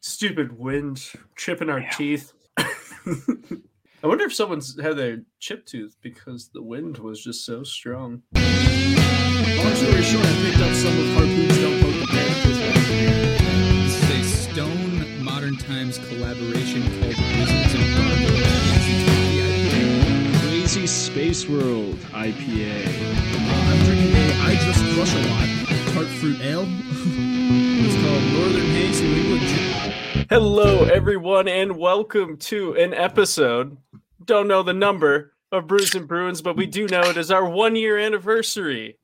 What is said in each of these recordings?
Stupid wind chipping our teeth. I wonder if someone's had their chip tooth because the wind was just so strong. Long story short, I picked up some of Harpoon's Don't Poke the Bear. This is a Stone Modern Times collaboration called Wizards and Gargoyles. Crazy Space World IPA. Uh, I'm drinking a I Just Crush a Lot tart fruit ale. it's called Northern Haze New England. Ju- Hello, everyone, and welcome to an episode. Don't know the number of Brews and Bruins, but we do know it is our one year anniversary.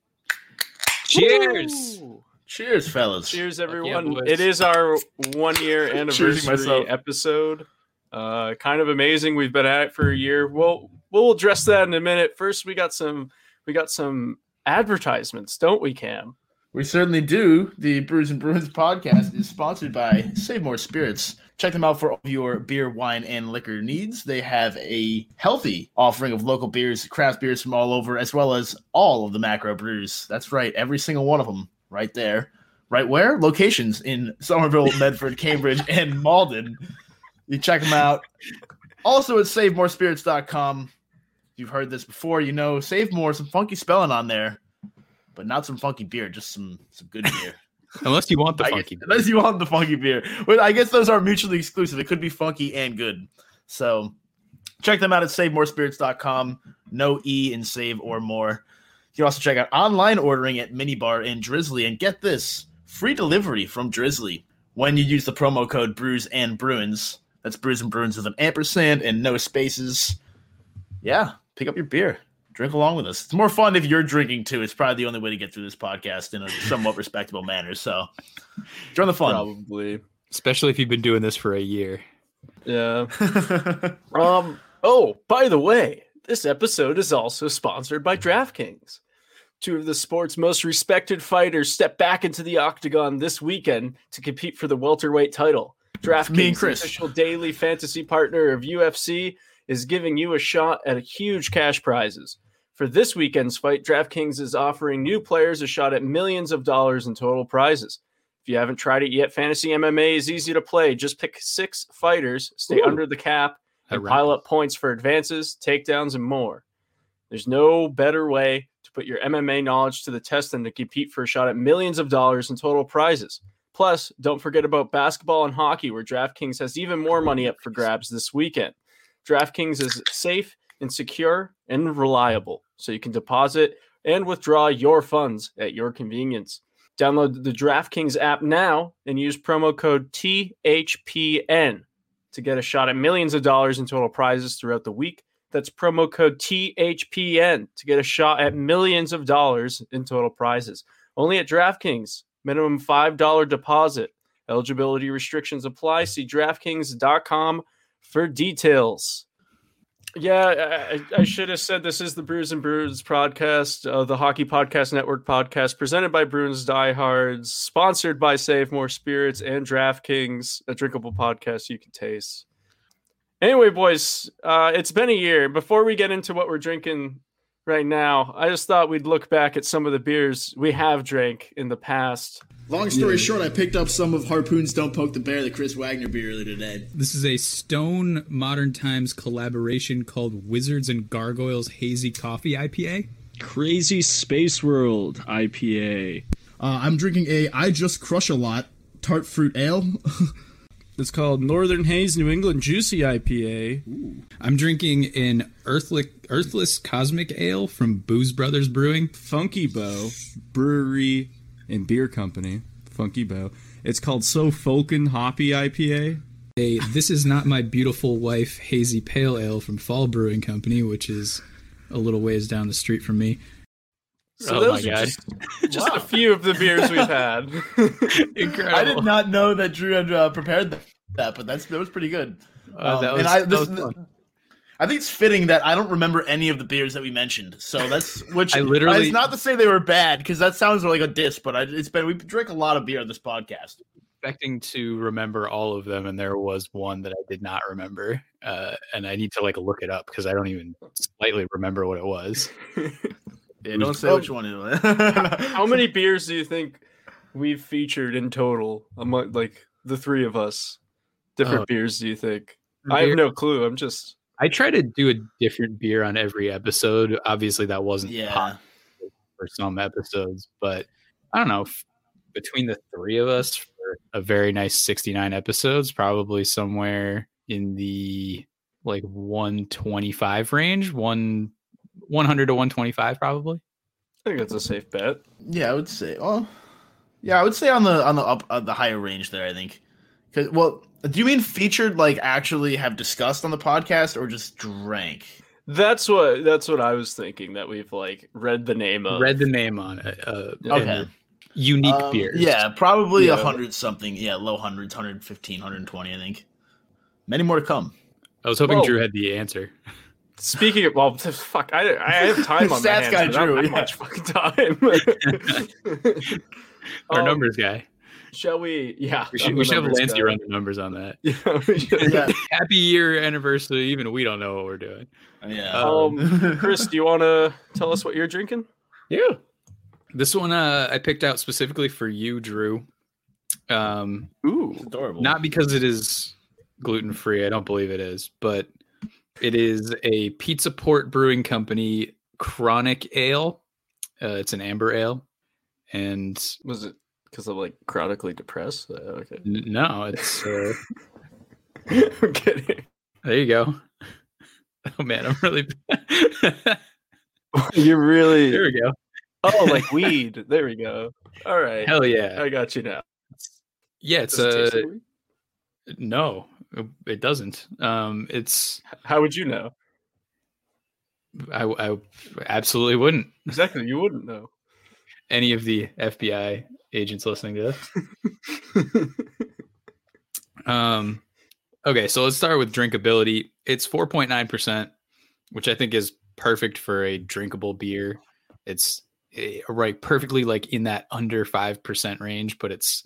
Cheers! Woo! Cheers, fellas. Cheers, everyone. boys. it is our one year anniversary episode. Uh, kind of amazing. We've been at it for a year. We'll we'll address that in a minute. First, we got some we got some advertisements, don't we, Cam? We certainly do. The Brews and Bruins podcast is sponsored by Save More Spirits. Check them out for all of your beer, wine, and liquor needs. They have a healthy offering of local beers, craft beers from all over, as well as all of the macro brews. That's right, every single one of them right there. Right where? Locations in Somerville, Medford, Cambridge, and Malden. You check them out. Also at SaveMoreSpirits.com. You've heard this before, you know, Save More, some funky spelling on there but not some funky beer, just some some good beer. Unless you want the funky. guess, unless you want the funky beer. But I guess those are mutually exclusive. It could be funky and good. So check them out at SaveMoreSpirits.com. No E in save or more. You can also check out online ordering at Minibar and Drizzly. And get this free delivery from Drizzly when you use the promo code Brews and Bruins. That's Brews and Bruins with an ampersand and no spaces. Yeah, pick up your beer drink along with us. It's more fun if you're drinking too. It's probably the only way to get through this podcast in a somewhat respectable manner. So join the fun. Probably. Especially if you've been doing this for a year. Yeah. Um. Oh, by the way, this episode is also sponsored by DraftKings. Two of the sport's most respected fighters step back into the octagon this weekend to compete for the welterweight title. DraftKings, the official daily fantasy partner of UFC, is giving you a shot at huge cash prizes. For this weekend's fight, DraftKings is offering new players a shot at millions of dollars in total prizes. If you haven't tried it yet, Fantasy MMA is easy to play. Just pick six fighters, stay Ooh. under the cap, and Alright. pile up points for advances, takedowns, and more. There's no better way to put your MMA knowledge to the test than to compete for a shot at millions of dollars in total prizes. Plus, don't forget about basketball and hockey, where DraftKings has even more money up for grabs this weekend. DraftKings is safe and secure and reliable, so you can deposit and withdraw your funds at your convenience. Download the DraftKings app now and use promo code THPN to get a shot at millions of dollars in total prizes throughout the week. That's promo code THPN to get a shot at millions of dollars in total prizes. Only at DraftKings. Minimum $5 deposit. Eligibility restrictions apply. See DraftKings.com for details. Yeah, I, I should have said this is the Brews and Brews podcast, uh, the Hockey Podcast Network podcast, presented by Bruins Diehards, sponsored by Save More Spirits and DraftKings, a drinkable podcast you can taste. Anyway, boys, uh, it's been a year. Before we get into what we're drinking right now, I just thought we'd look back at some of the beers we have drank in the past. Long story short, I picked up some of Harpoon's Don't Poke the Bear, the Chris Wagner beer earlier today. This is a Stone Modern Times collaboration called Wizards and Gargoyles Hazy Coffee IPA. Crazy Space World IPA. Uh, I'm drinking a I Just Crush a Lot tart fruit ale. It's called Northern Haze New England Juicy IPA. I'm drinking an Earthlick, Earthless Cosmic Ale from Booze Brothers Brewing. Funky Bow Brewery and Beer Company. Funky Bow. It's called So Folken Hoppy IPA. A This Is Not My Beautiful Wife Hazy Pale Ale from Fall Brewing Company, which is a little ways down the street from me. So Oh those my are God. just, just a few of the beers we've had. Incredible. I did not know that Drew had uh, prepared that. that, but that's that was pretty good. Uh, Um, that was, and I, that this, was fun. I think it's fitting that I don't remember any of the beers that we mentioned. So that's which I literally- It's not to say they were bad because that sounds like a diss, but I, it's been we drink a lot of beer on this podcast. expecting to remember all of them, and there was one that I did not remember, uh, and I need to like look it up because I don't even slightly remember what it was. Yeah, don't say Oh. which one it was. How many beers do you think we've featured in total among like the three of us? Different Oh. beers, do you think? I have no clue. I'm just I try to do a different beer on every episode. Obviously, that wasn't Yeah. possible for some episodes, but I don't know. f- Between the three of us for a very nice 69 episodes, probably somewhere in the like 125 range, one 100 to 125, probably. I think that's a safe bet. Yeah, I would say. Well, yeah, I would say on the on the up uh, the higher range there. I think. Cause well, do you mean featured like actually have discussed on the podcast or just drank? That's what that's what I was thinking that we've like read the name of. Read the name on it. Uh, Okay. Unique Um, beers. Yeah, probably a Yeah. hundred something. Yeah, low hundreds, 115, 120, I think. Many more to come. I was hoping Whoa. Drew had the answer. Speaking of well, fuck, I I have time on my Stats hands. guy but don't Drew, have yeah. much fucking time. Our Um, numbers guy. Shall we? Yeah, We should, we should have numbers Lancey guy. run the numbers on that. Yeah, we should. Yeah, Happy year anniversary. Even we don't know what we're doing. yeah. Um, Chris, do you want to tell us what you're drinking? Yeah. This one uh, I picked out specifically for you, Drew. Um, Ooh, adorable. not because it is gluten free. I don't believe it is, but it is a Pizza Port Brewing Company Chronic Ale. Uh, it's an amber ale, and was it because I'm like chronically depressed? Uh, okay, n- no, it's uh, I'm kidding. there you go. Oh man, I'm really. You're really there we go. oh like weed. There we go. All right, Hell yeah, I got you now. yeah. It's taste uh, no, it doesn't. Um, it's How would you know? I, I absolutely wouldn't. Exactly, you wouldn't know. Any of the FBI agents listening to this. Um, okay, so let's start with drinkability. It's 4.9%, which I think is perfect for a drinkable beer. It's eh, right perfectly like in that under 5% range, but it's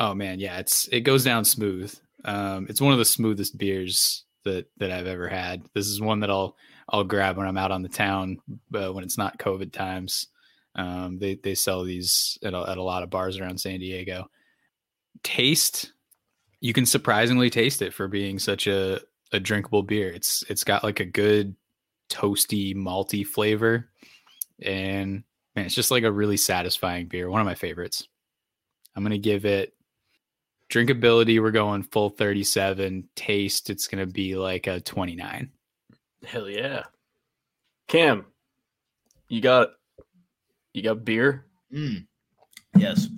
oh man, yeah, it's it goes down smooth. Um, it's one of the smoothest beers that that I've ever had. This is one that I'll I'll grab when I'm out on the town uh, when it's not COVID times. Um, they they sell these at a, at a lot of bars around San Diego taste you can surprisingly taste it for being such a, a drinkable beer it's it's got like a good toasty malty flavor and man it's just like a really satisfying beer one of my favorites i'm gonna give it drinkability we're going full 37 taste it's gonna be like a 29 Hell yeah, Cam, you got you got beer. Mm. Yes.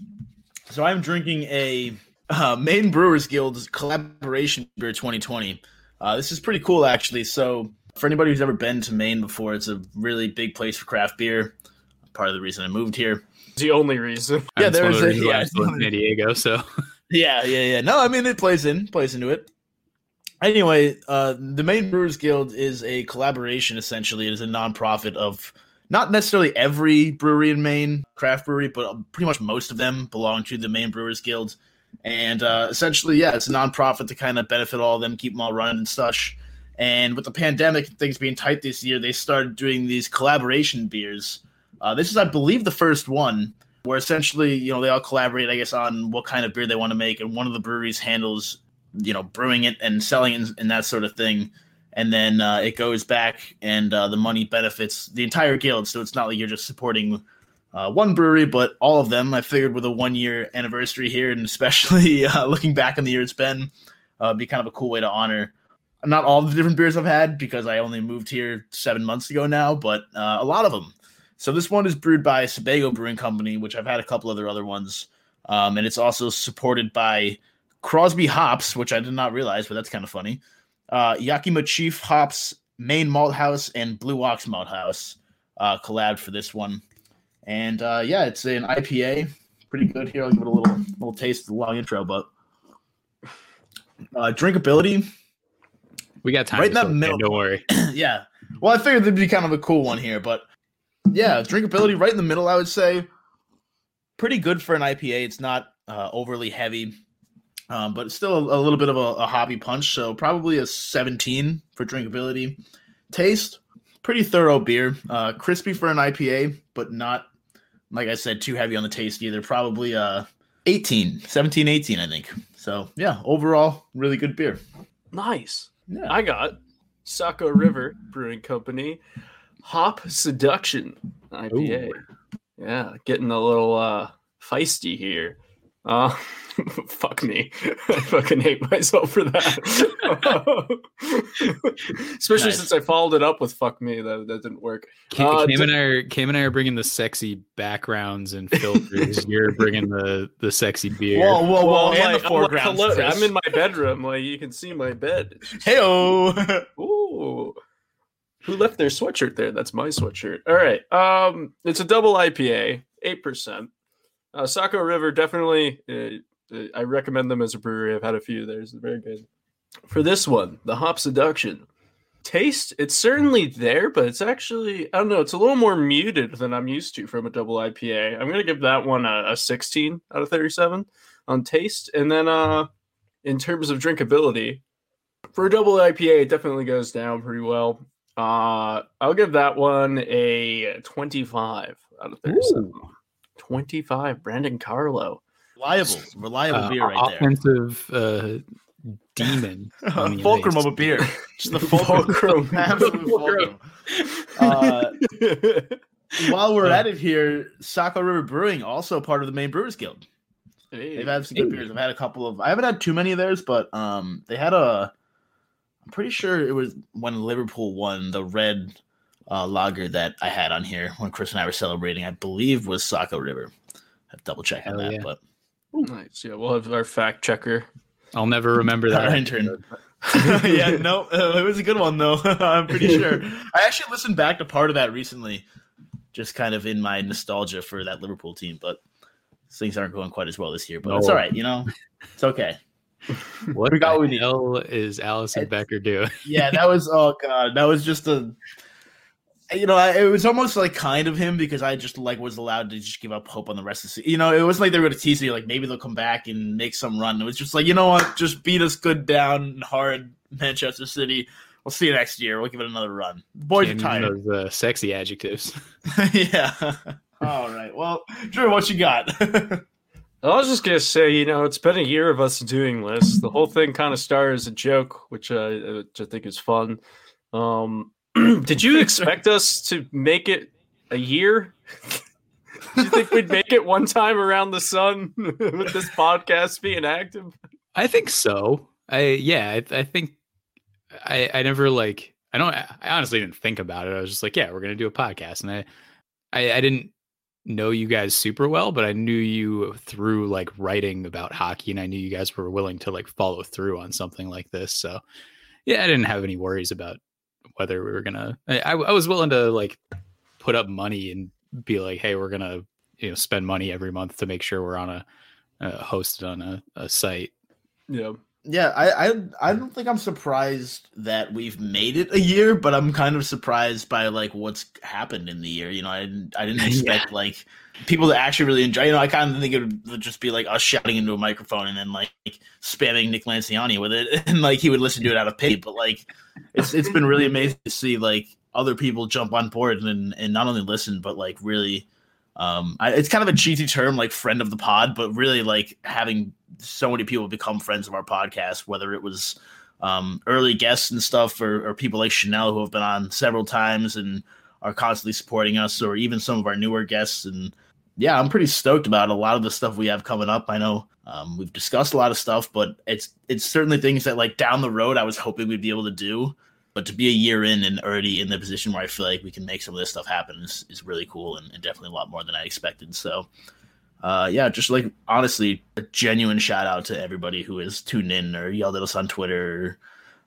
So I'm drinking a uh, Maine Brewers Guild's collaboration beer 2020. Uh, this is pretty cool, actually. So for anybody who's ever been to Maine before, it's a really big place for craft beer. Part of the reason I moved here. It's the only reason. Yeah, That's one there's the a- yeah, I'm in San Diego so Yeah, yeah, yeah. No, I mean it plays in, plays into it. Anyway, uh, the Maine Brewers Guild is a collaboration. Essentially, it is a nonprofit of not necessarily every brewery in Maine, craft brewery, but pretty much most of them belong to the Maine Brewers Guild. And uh, essentially, yeah, it's a nonprofit to kind of benefit all of them, keep them all running and such. And with the pandemic, and things being tight this year, they started doing these collaboration beers. Uh, this is, I believe, the first one where essentially, you know, they all collaborate, I guess, on what kind of beer they want to make, and one of the breweries handles, you know, brewing it and selling it and that sort of thing. And then uh, it goes back, and uh, the money benefits the entire guild. So it's not like you're just supporting uh, one brewery, but all of them. I figured with a one year anniversary here, and especially uh, looking back on the year it's been, uh, be kind of a cool way to honor not all the different beers I've had because I only moved here seven months ago now, but uh, a lot of them. So this one is brewed by Sebago Brewing Company, which I've had a couple other other ones, um, and it's also supported by Crosby Hops, which I did not realize, but that's kind of funny. Uh, Yakima Chief Hops, Maine Malt House, and Blue Ox Malt House uh, collabed for this one. And uh, yeah, it's an IPA, pretty good here. I'll give it a little little taste of the long intro, but Uh, drinkability, We got time. Right in that fill it in, middle. Don't worry. yeah. Well, I figured there'd be kind of a cool one here, but yeah, drinkability right in the middle, I would say. Pretty good for an IPA. It's not uh, overly heavy, um, but it's still a, a little bit of a, a hoppy punch. So probably a 17 for drinkability. Taste, pretty thorough beer. Uh, crispy for an IPA, but not, like I said, too heavy on the taste either. Probably uh, 18, 17, 18, I think. So yeah, overall, really good beer. Nice. Yeah. I got Saco River Brewing Company Hop Seduction IPA. Yeah, getting a little uh feisty here. Uh fuck me. I fucking hate myself for that. Especially Nice. since I followed it up with fuck me. That that didn't work. Cam, Uh, Cam d- and I are Cam and I are bringing the sexy backgrounds and filters. You're bringing the the sexy beer. Whoa, whoa, whoa! Well, I'm and like- the I'm like, hello, I'm in my bedroom. Like you can see my bed. Heyo. Ooh. Who left their sweatshirt there? That's my sweatshirt. All right. Um, it's a double IPA, eight percent. Uh, Saco River definitely. Uh, uh, I recommend them as a brewery. I've had a few. there. It's very good. For this one, the hop seduction taste, it's certainly there, but it's actually I don't know. It's a little more muted than I'm used to from a double IPA. I'm gonna give that one a, a 16 out of 37 on taste, and then uh, in terms of drinkability, for a double IPA, it definitely goes down pretty well. Uh, I'll give that one a 25 out of 37. 25, Brandon Carlo. Reliable, reliable Uh, beer right there. offensive uh, demon. on fulcrum of a beer. Just the fulcrum. Fulcrum. Absolute fulcrum. Uh, while we're at it here, Saco River Brewing, also part of the Maine Brewers Guild. They've had some good beers. I've had a couple of. I haven't had too many of theirs, but um, they had a. I'm pretty sure it was when Liverpool won the red uh, lager that I had on here when Chris and I were celebrating. I believe was Saco River. I have double check on that, yeah. but nice. Yeah, we'll have our fact checker. I'll never remember that. Our intern. yeah, no, uh, it was a good one though. I'm pretty sure. I actually listened back to part of that recently, just kind of in my nostalgia for that Liverpool team. But things aren't going quite as well this year. But it's all right, you know. It's okay. What We got the what we need. hell is Alisson Becker doing? Yeah, that was oh god, that was just a. You know, I- it was almost like kind of him because I just like was allowed to just give up hope on the rest of the season. You know, it wasn't like they were going to tease me like maybe they'll come back and make some run. It was just like you know what, just beat us good down and hard, Manchester City. We'll see you next year. We'll give it another run. Boys are Can't tired. Those uh, sexy adjectives. yeah. All right. Well, Drew, what you got? I was just gonna say, you know, it's been a year of us doing this. The whole thing kind of started as a joke, which, uh, which I think is fun. Um, did you expect us to make it a year? Do you think we'd make it one time around the sun with this podcast being active? I think so. I yeah, I, I think I I never like I don't I honestly didn't think about it. I was just like, yeah, we're gonna do a podcast, and I I, I didn't know you guys super well, but I knew you through like writing about hockey, and I knew you guys were willing to like follow through on something like this. So yeah, I didn't have any worries about whether we were gonna. I, I was willing to like put up money and be like, hey, we're gonna you know spend money every month to make sure we're on a hosted on a, a site. Yeah. Yeah, I, I I don't think I'm surprised that we've made it a year, but I'm kind of surprised by like what's happened in the year. You know, I didn't I didn't expect like people to actually really enjoy. You know, I kind of think it would just be like us shouting into a microphone and then like spamming Nick Lanciani with it, and like he would listen to it out of pity. But like, it's it's been really amazing to see like other people jump on board and and not only listen but like really. Um, I, it's kind of a cheesy term, like friend of the pod, but really like having so many people become friends of our podcast, whether it was um, early guests and stuff, or, or people like Chanel who have been on several times and are constantly supporting us, or even some of our newer guests. And yeah, I'm pretty stoked about a lot of the stuff we have coming up. I know um, we've discussed a lot of stuff, but it's it's certainly things that like down the road I was hoping we'd be able to do. But to be a year in and already in the position where I feel like we can make some of this stuff happen is, is really cool and, and definitely a lot more than I expected. So uh, yeah, just like honestly, a genuine shout out to everybody who has tuned in or yelled at us on Twitter,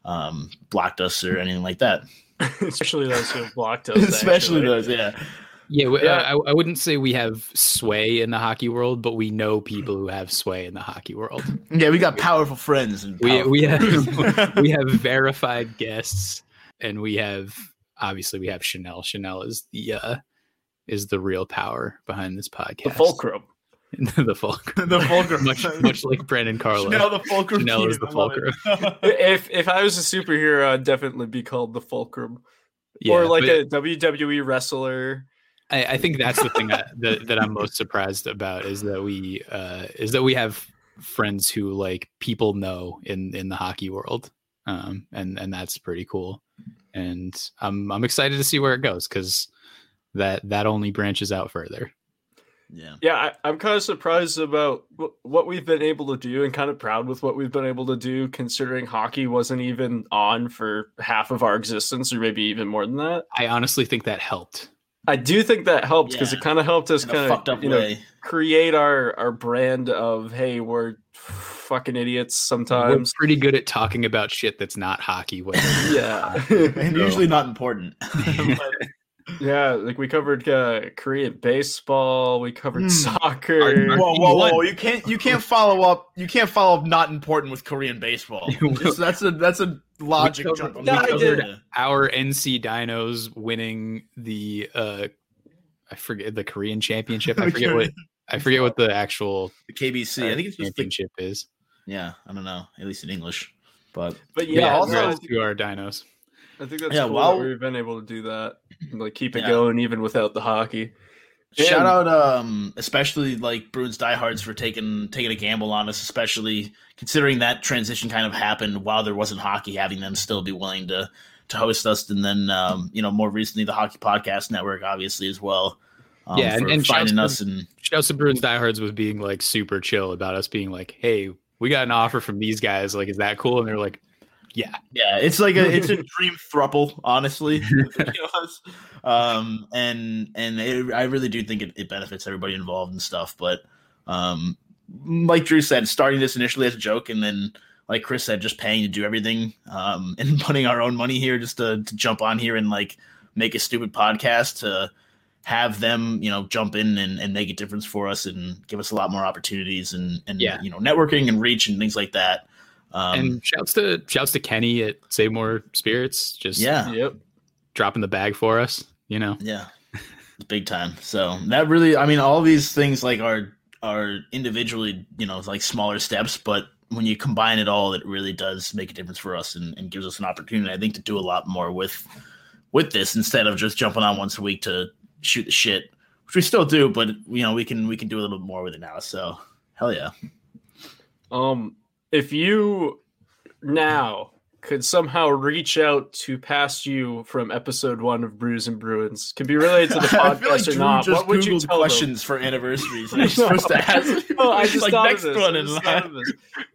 or, um, blocked us or anything like that. Especially those who have blocked us. Especially actually. those, yeah. Yeah, we, Yeah. I, I wouldn't say we have sway in the hockey world, but we know people who have sway in the hockey world. Yeah, we got powerful friends and We powerful we friends. have we have verified guests, and we have obviously we have Chanel. Chanel is the uh, is the real power behind this podcast. The fulcrum. the fulcrum. the fulcrum. much much like Brandon Carlo. Chanel the fulcrum. Chanel is the I love it. if if I was a superhero, I'd definitely be called the fulcrum. Yeah, or like but a WWE wrestler. I, I think that's the thing that, that that I'm most surprised about is that we uh, is that we have friends who like people know in in the hockey world, um, and and that's pretty cool. And I'm I'm excited to see where it goes because that that only branches out further. Yeah. Yeah, I, I'm kind of surprised about wh- what we've been able to do and kind of proud with what we've been able to do, considering hockey wasn't even on for half of our existence, or maybe even more than that. I honestly think that helped. I do think that helped because Yeah. it kind of helped us kind of up you know way. create our our brand of hey we're fucking idiots sometimes. We're sometimes. pretty good at talking about shit that's not hockey. Whether yeah, and usually not important. But- yeah. Like we covered uh, Korean baseball, we covered Hmm. soccer. Our- whoa, whoa, whoa! You can't, you can't follow up. You can't follow up. Not important with Korean baseball. Just- that's a, that's a logic covered- jump. we Yeah, covered- our NC Dinos winning the uh, I forget the Korean championship. I forget what I forget what the actual the KBC. I think it's just the, championship is. yeah. I don't know. At least in English, but But Yeah, yeah, also- to our Dinos. I think that's Yeah, cool while- that we've been able to do that, and, like keep it Yeah. going even without the hockey. Shout And- out, um, especially like Bruins diehards for taking taking a gamble on us, especially considering that transition kind of happened while there wasn't hockey, having them still be willing to to host us, and then um, you know more recently the Hockey Podcast Network, obviously as well. Um, Yeah, and- for and shouts finding to- us and Shouts to Bruins diehards was being like super chill about us being like, hey, we got an offer from these guys. Like, is that cool? And they're like, yeah. yeah, it's like a it's a dream thruple, honestly. to be honest. um, and and it, I really do think it, it benefits everybody involved and stuff. But um, like Drew said, starting this initially as a joke, and then like Chris said, just paying to do everything, um, and putting our own money here just to, to jump on here and like make a stupid podcast to have them, you know, jump in and, and make a difference for us and give us a lot more opportunities and and Yeah. you know networking and reach and things like that. Um, and shouts to shouts to Kenny at Save More Spirits, just yeah, Yep. dropping the bag for us. You know, Yeah, it's big time. So that really, I mean, all these things like are are individually, you know, like smaller steps, but when you combine it all, it really does make a difference for us and, and gives us an opportunity, I think, to do a lot more with with this instead of just jumping on once a week to shoot the shit, which we still do, but you know, we can we can do a little bit more with it now. So hell yeah. Um, if you now could somehow reach out to past you from episode one of Brews and Bruins, can be related to the I feel like podcast or not, just what would you Googled tell questions for anniversaries. Them? he's supposed to ask. No, I just like thought next of this. one in line.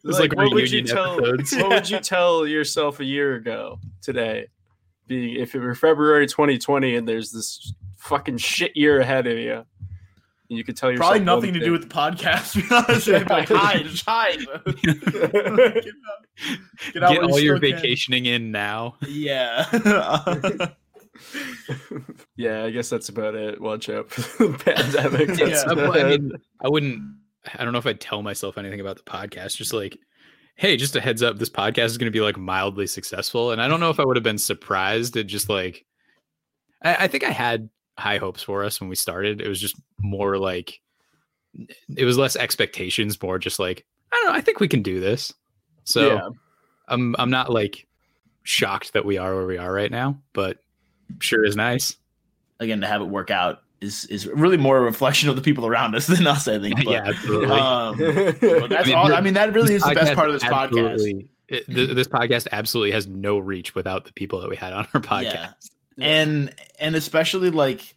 Like, like what would you tell? episodes. what would you tell yourself a year ago today? Being if it were February 2020 and there's this fucking shit year ahead of you, and you could tell yourself Probably nothing to do with the podcast. To be honest, I'd like, hide, just hide. Get out- get out Get while you all your still can. vacationing in now. Yeah. yeah, I guess that's about it. Watch out for the pandemic. Yeah. I, I mean, I wouldn't. I don't know if I'd tell myself anything about the podcast. Just like, hey, just a heads up, this podcast is going to be like mildly successful. And I don't know if I would have been surprised at just like. I, I think I had high hopes for us when we started. It was just more like, it was less expectations, more just like I don't know. I think we can do this. So yeah. I'm I'm not like shocked that we are where we are right now, but sure is nice. Again, to have it work out is is really more a reflection of the people around us than us. I think. But, yeah, absolutely. Um, but that's I mean, all. I mean, that really is the best part of this podcast. it- this podcast absolutely has no reach without the people that we had on our podcast. Yeah. And and especially like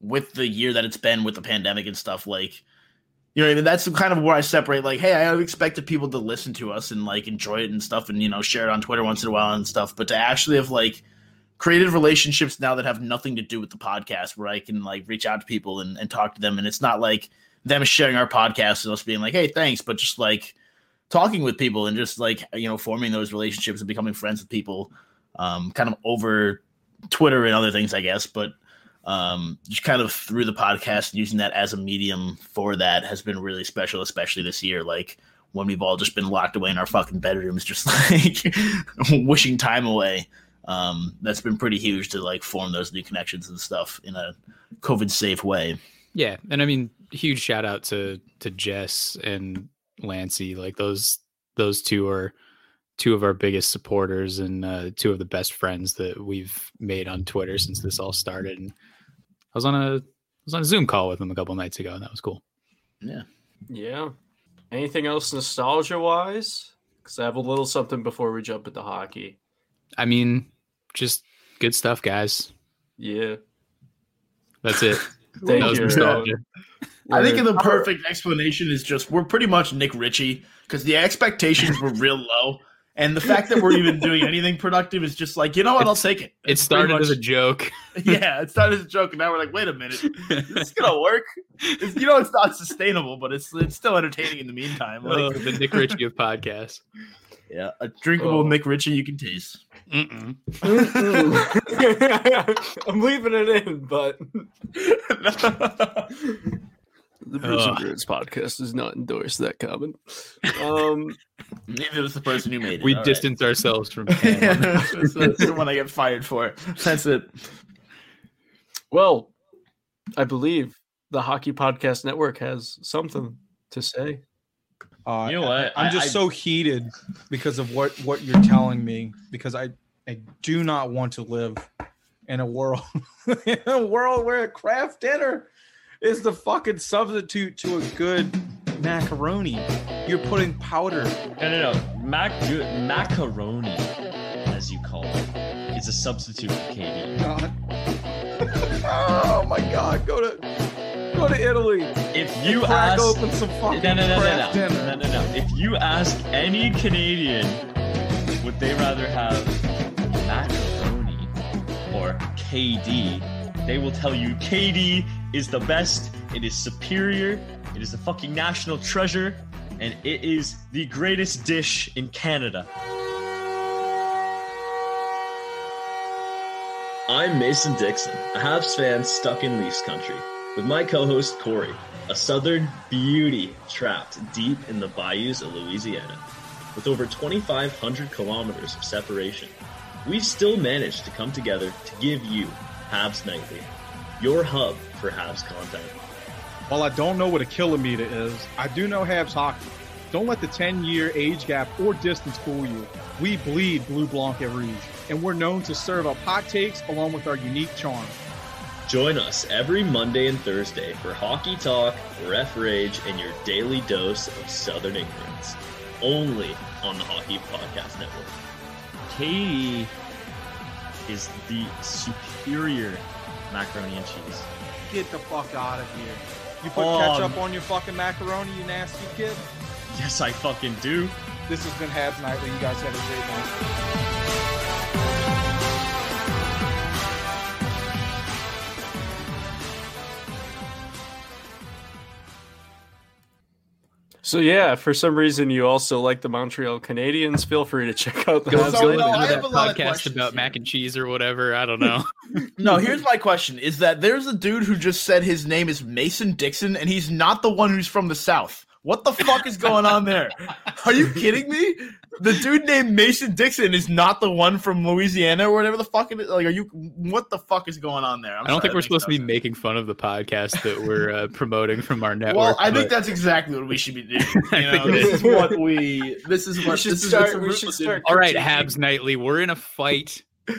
with the year that it's been with the pandemic and stuff like you know I mean? that's kind of where i separate like hey i expected people to listen to us and like enjoy it and stuff and you know share it on twitter once in a while and stuff but to actually have like created relationships now that have nothing to do with the podcast where i can like reach out to people and, and talk to them and it's not like them sharing our podcast and us being like hey thanks but just like talking with people and just like you know forming those relationships and becoming friends with people um kind of over Twitter and other things, I guess. But um, just kind of through the podcast, using that as a medium for that has been really special, especially this year. Like when we've all just been locked away in our fucking bedrooms, just like wishing time away. Um, that's been pretty huge to like form those new connections and stuff in a COVID safe way. Yeah, and I mean, huge shout out to to Jess and Lancy. Like those those two are two of our biggest supporters and uh, two of the best friends that we've made on Twitter since this all started. And I was on a I was on a Zoom call with them a couple nights ago, and that was cool. Yeah. Yeah. Anything else nostalgia wise? Because I have a little something before we jump into hockey. I mean, just good stuff, guys. Yeah. That's it. Thank That was you. nostalgia. I think the perfect explanation is just we're pretty much Nick Ritchie because the expectations were real low. And the fact that we're even doing anything productive is just like, you know what, I'll take it. It It's pretty started as a joke. yeah, it started as a joke, and now we're like, wait a minute, this is gonna work. It's, you know, it's not sustainable, but it's it's still entertaining in the meantime. Like, Uh, the Nick Ritchie of podcasts. yeah, a drinkable Oh. Nick Ritchie you can taste. Mm-mm. I'm leaving it in, but the Brews and Ugh. Bruins podcast does not endorse that comment. Um, Neither is the person who made it. We all right. distance ourselves from Yeah, that's, that's the one I get fired for. That's it. well, I believe the Hockey Podcast Network has something to say. Uh, You know what? I'm just I- so heated because of what what you're telling me because I I do not want to live in a world in a world where a Kraft Dinner is the fucking substitute to a good macaroni. You're putting powder. No, no, no. Mac- macaroni, as you call it, is a substitute for KD. God. oh my god, go to go to Italy. If you crack ask, open some fucking no, no, no, craft no, no, no, no. If you ask any Canadian, would they rather have macaroni or KD? They will tell you KD is the best. It is superior. It is the fucking national treasure, and it is the greatest dish in Canada. I'm Mason Dixon, a Habs fan stuck in Leafs country, with my co-host Corey, a Southern beauty trapped deep in the bayous of Louisiana. With over 2,500 kilometers of separation, we've still managed to come together to give you Habs Nightly, your hub for Habs content. While I don't know what a kilometer is, I do know Habs hockey. Don't let the 10 year age gap or distance fool you. We bleed Blue Blanc et Rouge, and we're known to serve up hot takes along with our unique charm. Join us every Monday and Thursday for hockey talk, ref rage, and your daily dose of Southern ignorance. Only on the Hockey Podcast Network. KD is the superior macaroni and cheese. Get the fuck out of here. You put Um, ketchup on your fucking macaroni, you nasty kid. Yes, I fucking do. This has been Habs Nightly. You guys have a great night. So yeah, for some reason you also like the Montreal Canadiens. Feel free to check out the Go- so, Nightly. no, I have that a lot of podcast questions about here. mac and cheese or whatever. I don't know. No, here's my question: Is that there's a dude who just said his name is Mason Dixon, and he's not the one who's from the South. What the fuck is going on there? Are you kidding me? The dude named Mason Dixon is not the one from Louisiana or whatever the fuck it is. Like, are you? What the fuck is going on there? I'm I don't sorry, think we're supposed to be sense. making fun of the podcast that we're uh, promoting from our network. Well, I think that's exactly what we should be doing. I You think know, this is. is what we. This is what we should this is- start- it's we should start- all right. Habs Nightly. We're in a fight.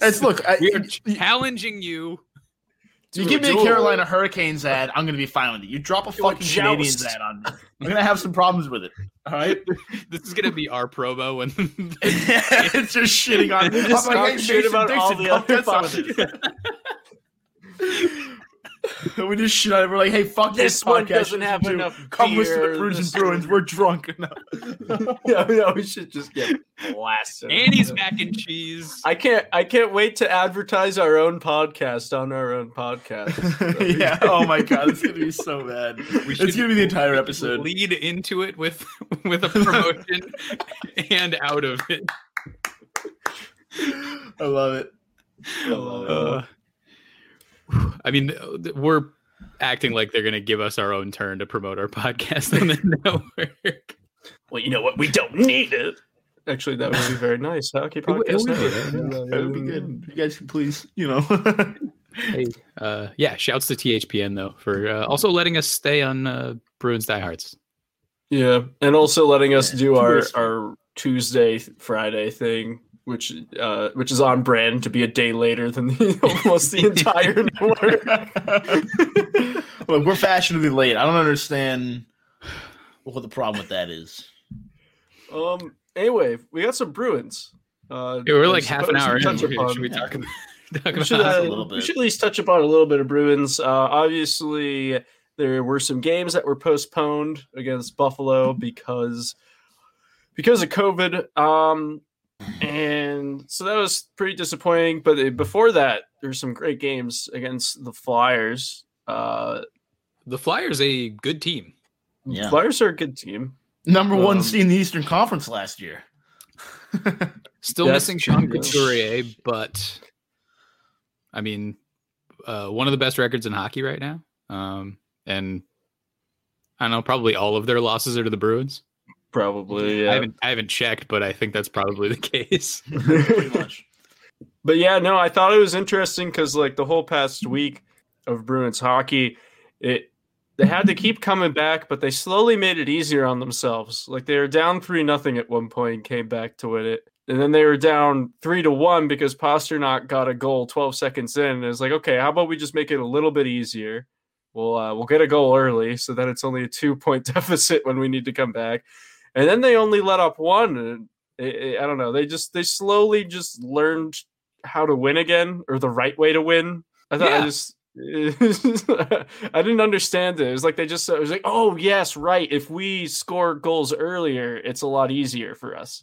It's look. I, We are challenging you. You give me a. Carolina Hurricanes ad, I'm gonna be fine with it. You drop a fucking Canadiens ad on me, I'm gonna have some problems with it. All right, This is gonna be our promo when it's just shitting on. We just I'm like, hey, shit Mason about all the come other get some of this. we just shit on it. We're like, hey, fuck This this, one podcast. doesn't have do. enough Come listen to the Bruins and Bruins. We're drunk. No. yeah, yeah, we should just get blasted. Annie's mac and cheese. I can't. I can't wait to advertise our own podcast on our own podcast. yeah. Oh my god, it's gonna be so bad. We It's gonna be the entire episode. Lead into it with with a promotion and out of it. I love it. I love it. Uh, I mean, we're acting like they're going to give us our own turn to promote our podcast on the network. Well, you know what? We don't need it. Actually, that would be very nice. Hockey would- it podcast. would be. Network. That would be good. You guys can please, you know. Hey, uh, yeah, shouts to THPN though for uh, also letting us stay on uh, Bruins diehards. Yeah, and also letting us Yeah, do our our Tuesday Friday thing, which uh which is on brand to be a day later than the, almost the entire network. Look, we're fashionably late. I don't understand what the problem with that is. um. Anyway, we got some Bruins. Uh, Yeah, we're like half an hour in. touch Should upon- we talk about? Talk we should, uh, a little we should at least touch upon a little bit of Bruins. Uh, obviously, there were some games that were postponed against Buffalo because because of COVID. Um, and so that was pretty disappointing. But before that, there's some great games against the Flyers. Uh, the Flyers, a good team. Yeah. Flyers are a good team. Number one Um, seed in the Eastern Conference last year. Still That's missing Sean true. Couturier, but I mean, uh, one of the best records in hockey right now. Um, and I don't know, probably all of their losses are to the Bruins. Probably, I haven't I haven't checked, but I think that's probably the case. Pretty much. But yeah, no, I thought it was interesting because like the whole past week of Bruins hockey, it they had to keep coming back, but they slowly made it easier on themselves. Like they were down three nothing at one point and came back to win it. And then they were down three to one because Pastrnak got a goal 12 seconds in. And it's like, okay, how about we just make it a little bit easier? We'll uh, we'll get a goal early so that it's only a two point deficit when we need to come back. And then they only let up one, and it, it- I don't know. They just they slowly just learned how to win again or the right way to win. I thought I just I didn't understand it. It was like they just it was like, oh yes, right. If we score goals earlier, it's a lot easier for us.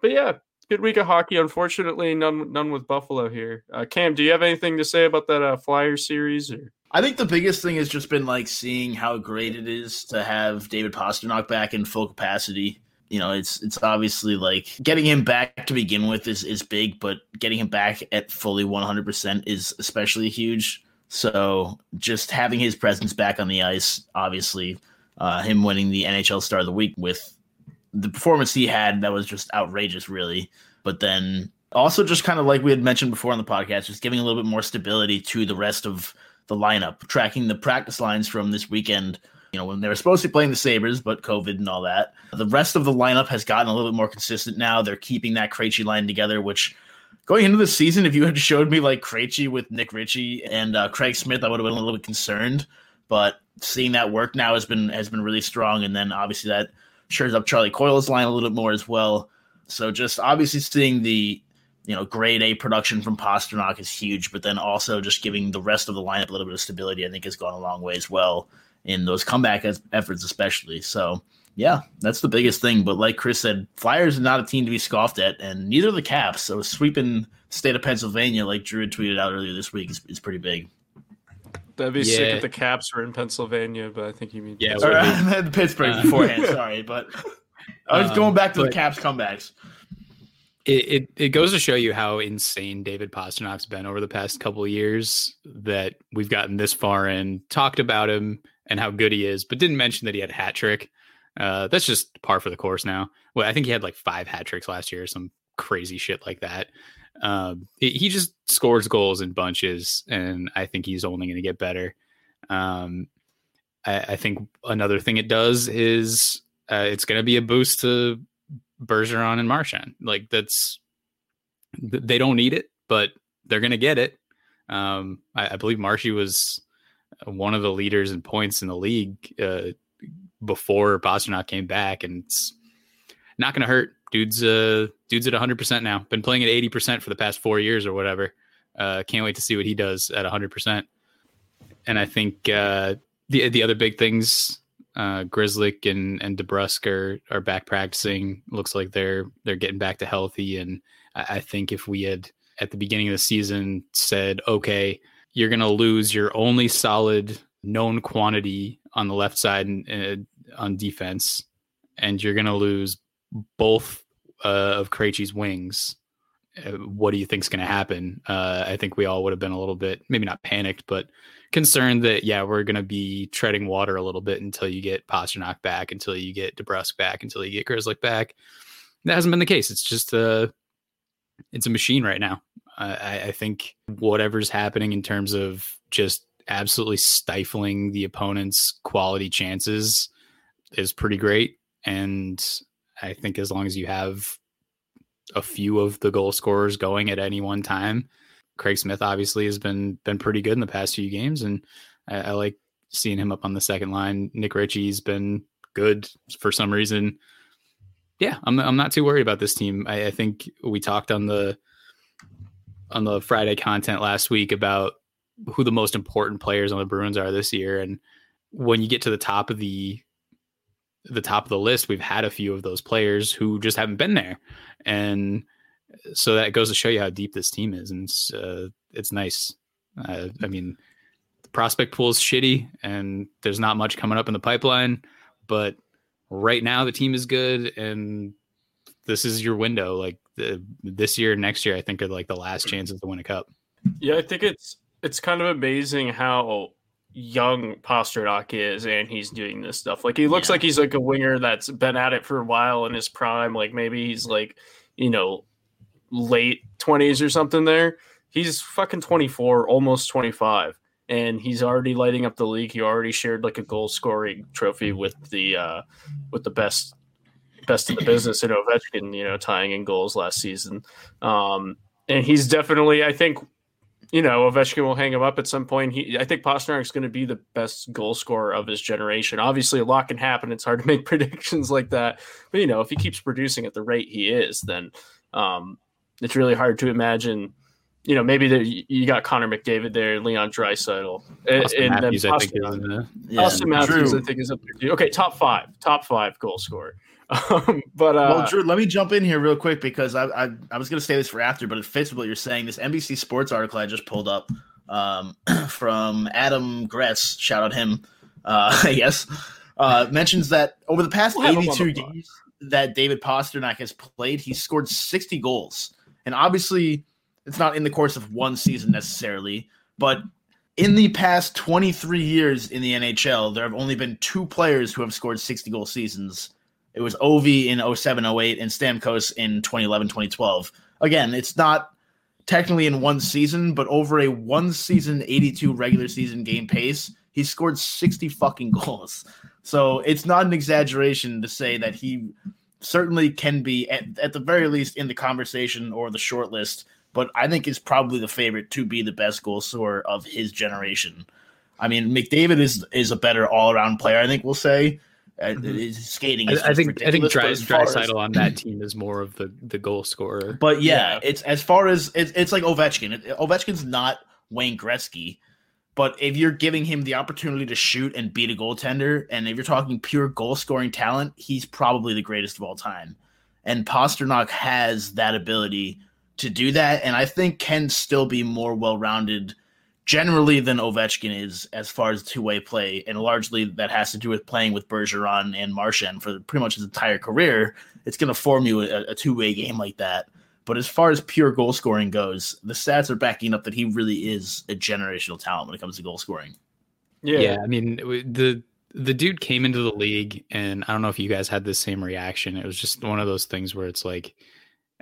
But yeah, good week of hockey. Unfortunately, none none with Buffalo here. Uh, Cam, do you have anything to say about that uh, Flyers series? Or I think the biggest thing has just been like seeing how great it is to have David Pastrnak back in full capacity. You know, it's it's obviously like getting him back to begin with is is big, but getting him back at fully 100% is especially huge. So just having his presence back on the ice, obviously, uh, him winning the NHL Star of the Week with the performance he had, that was just outrageous, really. But then also just kind of like we had mentioned before on the podcast, just giving a little bit more stability to the rest of the lineup, tracking the practice lines from this weekend. You know, when they were supposed to be playing the Sabres, but COVID and all that. The rest of the lineup has gotten a little bit more consistent now. They're keeping that Krejci line together, which going into the season, if you had showed me like Krejci with Nick Ritchie and uh, Craig Smith, I would have been a little bit concerned. But seeing that work now has been has been really strong, and then obviously that shores up Charlie Coyle's line a little bit more as well. So just obviously seeing the you know grade A production from Pastrnak is huge, but then also just giving the rest of the lineup a little bit of stability, I think has gone a long way as well in those comeback es- efforts, especially. So yeah, that's the biggest thing. But like Chris said, Flyers are not a team to be scoffed at, and neither are the Caps. So sweeping the state of Pennsylvania, like Drew tweeted out earlier this week, is, is pretty big. that'd be sick if the Caps were in Pennsylvania, but I think you mean Yeah, Or, would I be. had Pittsburgh Uh, beforehand, sorry, but I was Um, going back to the Caps comebacks. It, it it goes to show you how insane David Pastrnak's been over the past couple years that we've gotten this far and talked about him and how good he is, but didn't mention that he had a hat trick. Uh, that's just par for the course now. Well, I think he had like five hat tricks last year, some crazy shit like that. Um, he, he just scores goals in bunches, and I think he's only going to get better. Um, I, I think another thing it does is uh, it's going to be a boost to Bergeron and Marchand. Like that's they don't need it, but they're gonna get it. Um, I, I believe Marshy was one of the leaders in points in the league uh, before Pastrnak came back, and it's not gonna hurt. Dude's uh, dude's at 100 percent now. Been playing at 80 percent for the past four years or whatever. Uh, can't wait to see what he does at 100 percent. And I think uh, the the other big things uh, Grzelcyk and and DeBrusk are are back practicing. Looks like they're they're getting back to healthy. And I, I think if we had at the beginning of the season said, okay, you're going to lose your only solid known quantity on the left side and on defense, and you're going to lose both uh, of Krejci's wings, uh, what do you think's going to happen? Uh, I think we all would have been a little bit, maybe not panicked, but concerned that yeah, we're going to be treading water a little bit until you get Pastrnak back, until you get DeBrusk back, until you get Grzelcyk back. That hasn't been the case. It's just a, it's a machine right now. I, I think whatever's happening in terms of just absolutely stifling the opponent's quality chances is pretty great. And I think as long as you have a few of the goal scorers going at any one time, Craig Smith obviously has been been pretty good in the past few games, and I, I like seeing him up on the second line. Nick Ritchie's been good for some reason. Yeah, I'm I'm not too worried about this team. I, I think we talked on the on the Friday content last week about who the most important players on the Bruins are this year, and when you get to the top of the the top of the list, we've had a few of those players who just haven't been there, and so that goes to show you how deep this team is, and it's, uh, it's nice. Uh, I mean, the prospect pool is shitty, and there's not much coming up in the pipeline, but right now the team is good, and this is your window. Like the, this year, next year, I think are like the last chances to win a cup. Yeah, I think it's it's kind of amazing how young Pastrnak is and he's doing this stuff. Like he looks yeah. like he's like a winger that's been at it for a while in his prime. Like maybe he's like, you know, late 20s or something there. He's fucking 24, almost 25 and he's already lighting up the league. He already shared like a goal scoring trophy with the uh with the best best in the business in Ovechkin, you know, tying in goals last season. Um and he's definitely I think you know, Ovechkin will hang him up at some point. He, I think Pastrnak is going to be the best goal scorer of his generation. Obviously, a lot can happen. It's hard to make predictions like that, but you know, if he keeps producing at the rate he is, then um, it's really hard to imagine. You know, maybe there, you got Connor McDavid there, Leon Draisaitl, and, and Matthews, then I think, is, yeah, Auston Matthews, I think, is up there too. Okay, top five, top five goal scorer. Um, but uh, well, Drew, let me jump in here real quick because I I, I was going to say this for after, but it fits with what you're saying. This NBC Sports article I just pulled up um, from Adam Gretz, shout out him, uh, I guess, uh, mentions that over the past we'll 82 games that David Pastrnak has played, he's scored 60 goals, and obviously it's not in the course of one season necessarily, but in the past 23 years in the NHL, there have only been two players who have scored 60 goal seasons it was Ovi in 07 08 and Stamkos in 2011 2012. Again, it's not technically in one season, but over a one season 82 regular season game pace, he scored 60 fucking goals. So it's not an exaggeration to say that he certainly can be at, at the very least in the conversation or the short list, but I think is probably the favorite to be the best goal scorer of his generation. I mean, McDavid is is a better all around player. I think we'll say mm-hmm. skating. I, I, think I think Dry, Draisaitl on that team is more of the the goal scorer. But yeah, yeah. it's as far as it's, it's like Ovechkin. Ovechkin's not Wayne Gretzky, but if you're giving him the opportunity to shoot and beat a goaltender, and if you're talking pure goal scoring talent, he's probably the greatest of all time. And Pastrnak has that ability to do that, and I think can still be more well rounded generally than Ovechkin is as far as two way play, and largely that has to do with playing with Bergeron and Marchand for pretty much his entire career. It's going to form you a, a two way game like that. But as far as pure goal scoring goes, the stats are backing up that he really is a generational talent when it comes to goal scoring. Yeah, yeah. I mean the the dude came into the league, and I don't know if you guys had the same reaction. It was just one of those things where it's like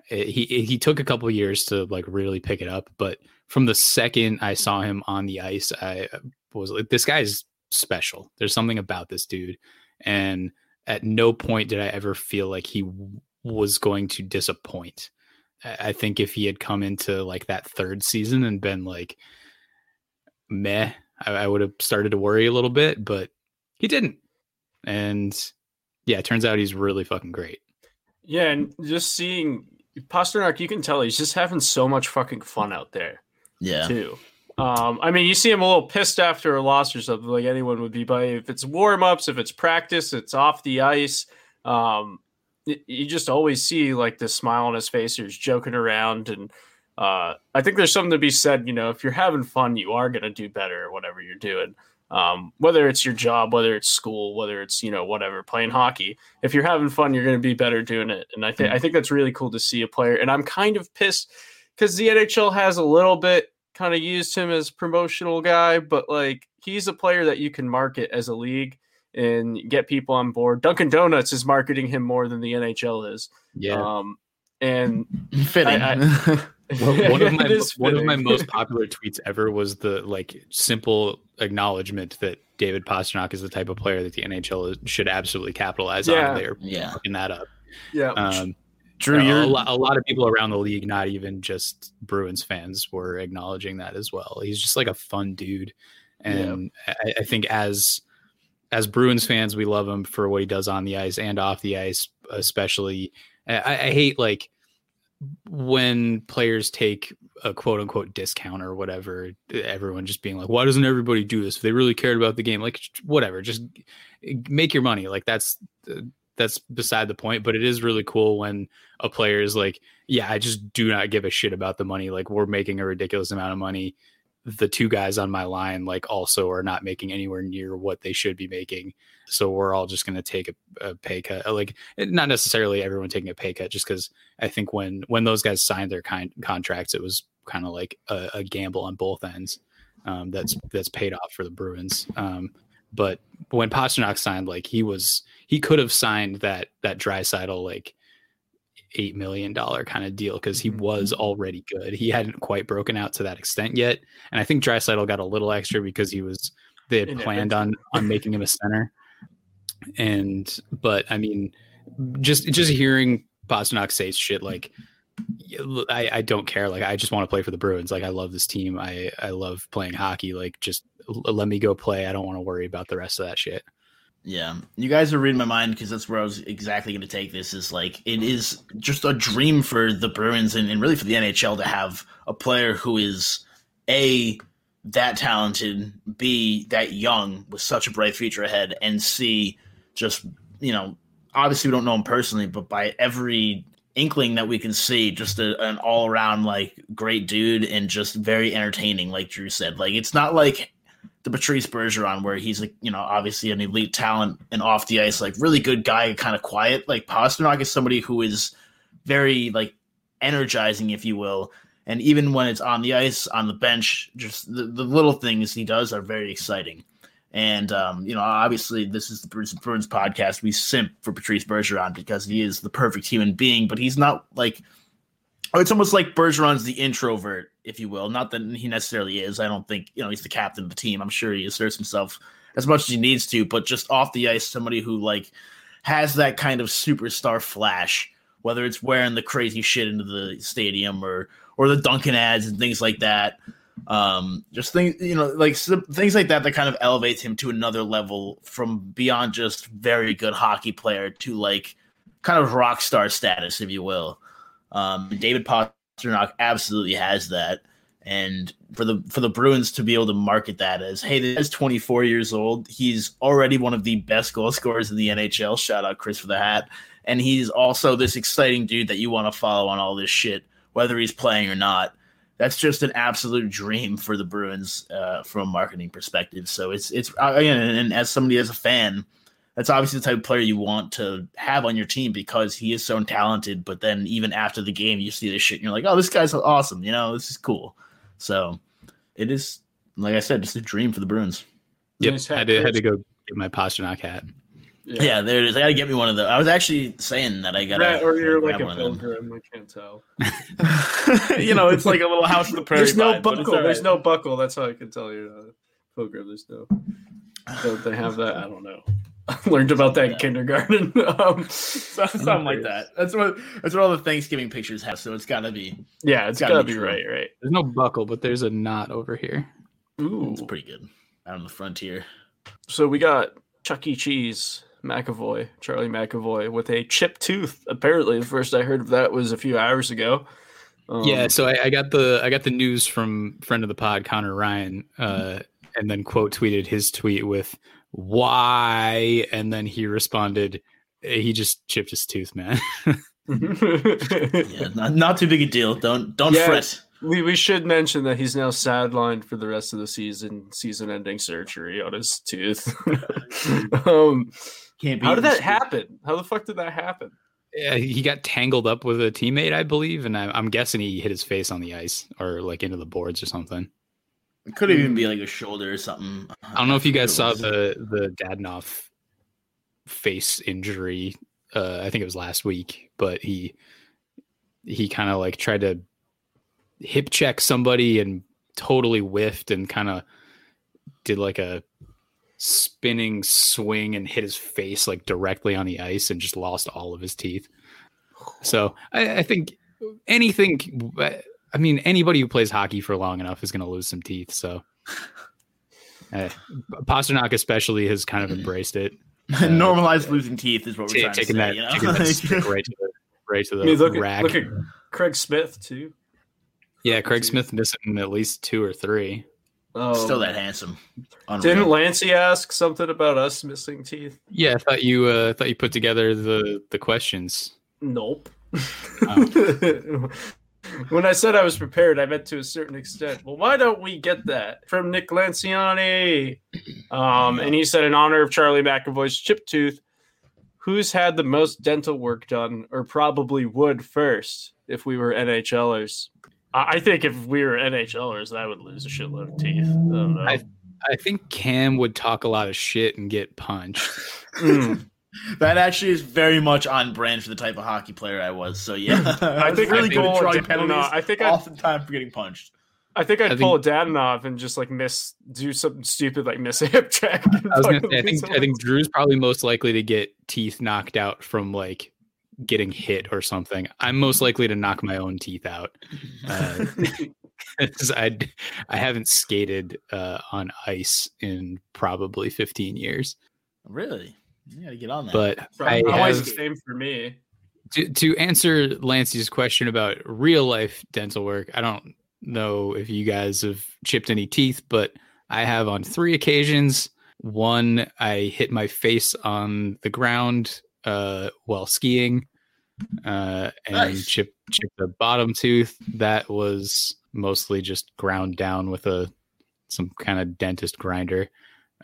eh, he he took a couple years to like really pick it up, but from the second I saw him on the ice, I was like, this guy's special. There's something about this dude. And at no point did I ever feel like he was going to disappoint. I think if he had come into like that third season and been like meh, I, I would have started to worry a little bit, but he didn't. And yeah, it turns out he's really fucking great. Yeah, and just seeing Pastrnak, you can tell he's just having so much fucking fun out there. Yeah. Too. Um, I mean, you see him a little pissed after a loss or something, like anyone would be. But if it's warm ups, if it's practice, it's off the ice. Um, you just always see like this smile on his face. He's joking around, and uh, I think there's something to be said. You know, if you're having fun, you are gonna do better at whatever you're doing. Um, whether it's your job, whether it's school, whether it's you know whatever playing hockey, if you're having fun, you're going to be better doing it. And I think I think that's really cool to see a player. And I'm kind of pissed because the NHL has a little bit kind of used him as promotional guy, but like he's a player that you can market as a league and get people on board. Dunkin' Donuts is marketing him more than the NHL is. Yeah. Um, and Fitting. I- One one of my It is one of my most popular tweets ever was the like simple acknowledgement that David Pastrnak is the type of player that the NHL is- should absolutely capitalize Yeah. on. They're yeah. fucking that up. yeah, Um, Drew, a, you're lot, a lot of people around the league, not even just Bruins fans, were acknowledging that as well. He's just like a fun dude, and I, I think as as Bruins fans, we love him for what he does on the ice and off the ice, especially. I, I hate like when players take a quote unquote discount or whatever. Everyone just being like, "Why doesn't everybody do this? If they really cared about the game, like whatever, just make your money." Like that's that's beside the point. But it is really cool when a player is like, yeah, I just do not give a shit about the money. Like we're making a ridiculous amount of money. The two guys on my line, like, also are not making anywhere near what they should be making. So we're all just going to take a, a pay cut. Like, not necessarily everyone taking a pay cut, just because I think when when those guys signed their kind contracts, it was kind of like a, a gamble on both ends. Um, that's that's paid off for the Bruins. Um, but when Pastrnak signed, like he was, he could have signed that that Draisaitl like eight million dollar kind of deal because he was already good. He hadn't quite broken out to that extent yet, and I think Draisaitl got a little extra because he was they had planned on on making him a center. And but I mean, just just hearing Pastrnak say shit like. I, I don't care. Like I just want to play for the Bruins. Like I love this team. I I love playing hockey. Like just l- let me go play. I don't want to worry about the rest of that shit. Yeah, you guys are reading my mind because that's where I was exactly going to take this. Is like it is just a dream for the Bruins and, and really for the NHL to have a player who is a that talented, b that young with such a bright future ahead, and c just you know obviously we don't know him personally, but by every inkling that we can see, just a, an all around like great dude and just very entertaining, like Drew said. Like it's not like Patrice Bergeron, where he's like, you know, obviously an elite talent and off the ice, like really good guy, kind of quiet. Like Pastrnak is somebody who is very like energizing, if you will. And even when it's on the ice, on the bench, just the, the little things he does are very exciting. And um, you know, obviously, this is the Brews Bruins podcast. We simp for Patrice Bergeron because he is the perfect human being, but he's not like. Oh, it's almost like Bergeron's the introvert, if you will. Not that he necessarily is. I don't think you know he's the captain of the team. I'm sure he asserts himself as much as he needs to, but just off the ice, somebody who like has that kind of superstar flash, whether it's wearing the crazy shit into the stadium or or the Dunkin' ads and things like that. Um, just things you know, like things like that that kind of elevates him to another level from beyond just very good hockey player to like kind of rock star status, if you will. Um, David Pastrnak absolutely has that, and for the for the Bruins to be able to market that as, hey, this guy's 24 years old, he's already one of the best goal scorers in the NHL. Shout out Chris for the hat, and he's also this exciting dude that you want to follow on all this shit, whether he's playing or not. That's just an absolute dream for the Bruins uh, from a marketing perspective. So it's it's again, and as somebody as a fan, that's obviously the type of player you want to have on your team because he is so talented. But then even after the game, you see this shit and you're like, oh, this guy's awesome. You know, this is cool. So it is, like I said, just a dream for the Bruins. Yep, Nice hat, had to had to go get my Pastrnak hat. Yeah, there it is. I gotta get me one of those. I was actually saying that I gotta. Right, or you're like a one of them. pilgrim. I can't tell. you know, it's like a little house of the prairie. There's no vibe, buckle. all There's no buckle. That's how I can tell you're not a pilgrim. There's no. Don't they have that? I don't know. I learned about that in kindergarten. um, something like that. That's what that's what all the Thanksgiving pictures have. So it's gotta be. Yeah, it's Gotta gotta, be be right. Right. There's no buckle, but there's a knot over here. Ooh. It's pretty good. Out on the frontier. So we got Chuck E. Cheese McAvoy, Charlie McAvoy, with a chipped tooth. Apparently, the first I heard of that was a few hours ago. Um, yeah, so I, I got the I got the news from friend of the pod Connor Ryan, uh, and then quote tweeted his tweet with "Why?" and then he responded, "He just chipped his tooth, man." Yeah, not, not too big a deal. Don't don't Yeah. fret. We we should mention that he's now sidelined for the rest of the season, season-ending surgery on his tooth. um, Can't be how did that even- happen? How the fuck did that happen? Yeah, he got tangled up with a teammate, I believe, and I, I'm guessing he hit his face on the ice or like into the boards or something. It could even be like a shoulder or something. I don't know if you guys saw the the Dadonov face injury. Uh, I think it was last week, but he he kind of like tried to hip check somebody and totally whiffed and kind of did like a spinning swing and hit his face like directly on the ice and just lost all of his teeth. So I, I think anything. I mean, anybody who plays hockey for long enough is going to lose some teeth. So. Uh, Pastrnak especially has kind of embraced it. Normalized losing teeth is what we're Ta- trying to taking say. that, you know? taking that stick right to the right to the I mean, look rack. at look at Craig Smith too. yeah, Craig Smith missing at least two or three. Um, Still that handsome. Unreal. Didn't Lancey ask something about us missing teeth? Yeah, I thought you uh, thought you put together the the questions. Nope. when I said I was prepared, I meant to a certain extent. Well, why don't we get that from Nick Lanciani? Um, and he said, in honor of Charlie McAvoy's chip tooth, who's had the most dental work done, or probably would first if we were NHLers? I I think if we were NHLers, I would lose a shitload of teeth. I. I- I think Cam would talk a lot of shit and get punched. Mm. That actually is very much on brand for the type of hockey player I was. So yeah, I, was think really I'd good at drawing penalties. I think I'd- time for getting punched. I think I'd I pull think- a Dadonov and just like miss, do something stupid like miss a hip check. I was gonna say, I think I think Drew's probably most likely to get teeth knocked out from like getting hit or something. I'm most likely to knock my own teeth out. Uh, 'cause I I haven't skated uh, on ice in probably 15 years, Really, you got to get on that. but I Probably have, the same for me. to, to answer Lancey's question about real life dental work, I don't know if you guys have chipped any teeth, but I have on three occasions. One, I hit my face on the ground uh, while skiing uh, and Nice. chipped chipped the bottom tooth. That was mostly just ground down with a some kind of dentist grinder.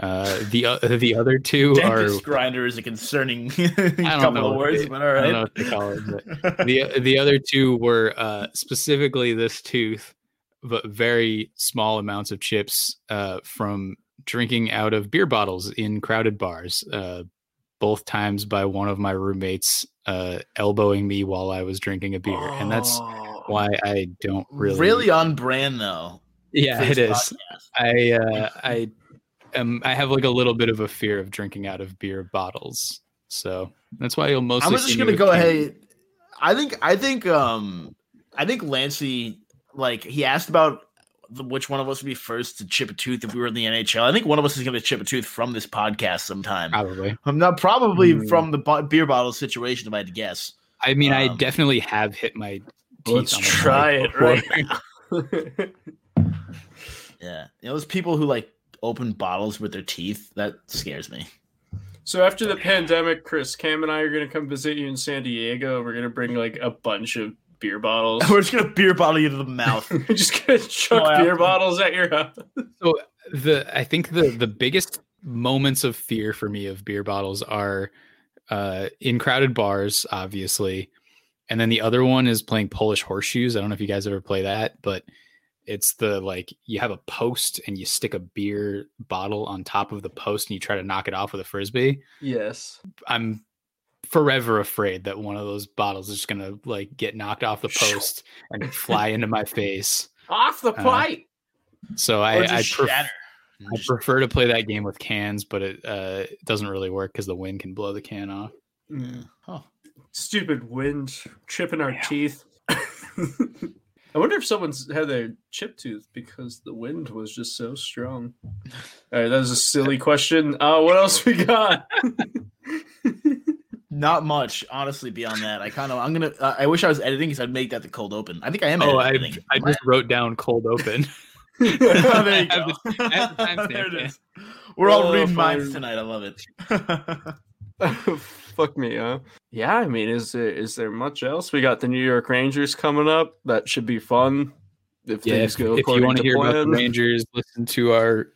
Uh, the o- the other two Dentist are grinder is a concerning I don't couple know of words, they- but all I don't know what they call it. But the the other two were uh, specifically this tooth, but very small amounts of chips uh, from drinking out of beer bottles in crowded bars. Uh, both times by one of my roommates uh, elbowing me while I was drinking a beer, and that's Oh. why I don't really really on brand though. yeah it is. podcast. I uh, I am I have like a little bit of a fear of drinking out of beer bottles, so that's why you'll mostly. I'm just gonna go cans. ahead. I think I think um I think Lancey like he asked about the, which one of us would be first to chip a tooth if we were in the NHL. I think one of us is gonna chip a tooth from this podcast sometime. Probably. I'm not probably Hmm. from the bo- beer bottle situation. If I had to guess. I mean, I Um, definitely have hit my teeth. Let's on the try it right now. Yeah, you know those people who like open bottles with their teeth. That scares me. so after the pandemic, Chris, Cam, and I are gonna come visit you in San Diego. We're gonna bring like a bunch of beer bottles. We're just gonna beer bottle you to the mouth. We're just gonna chuck Oh, beer bottles at your house. So the I think the the biggest moments of fear for me of beer bottles are uh, in crowded bars, obviously, and then the other one is playing Polish horseshoes. I don't know if you guys ever play that, but it's the like you have a post and you stick a beer bottle on top of the post and you try to knock it off with a frisbee. Yes. I'm forever afraid that one of those bottles is just gonna like get knocked off the post and fly into my face. Off the Uh, pipe. So I, I, pref- I prefer to play that game with cans, but it uh, doesn't really work because the wind can blow the can off. Huh. Stupid wind chipping our teeth. I wonder if someone's had their chip tooth because the wind was just so strong. All right, that was a silly question. Uh, what else we got? Not much, honestly. Beyond that, I kind of I'm gonna. Uh, I wish I was editing because I'd make that the cold open. I think I am. Oh, I editing. I just wrote down cold open. oh, there you go. the- the there it yeah. is. We're all Oh, reading minds tonight. I love it. Fuck me, huh? Yeah, I mean, is there is there much else? We got the New York Rangers coming up. That should be fun. if Yeah, things if, go if you want to to hear about the Rangers, listen to our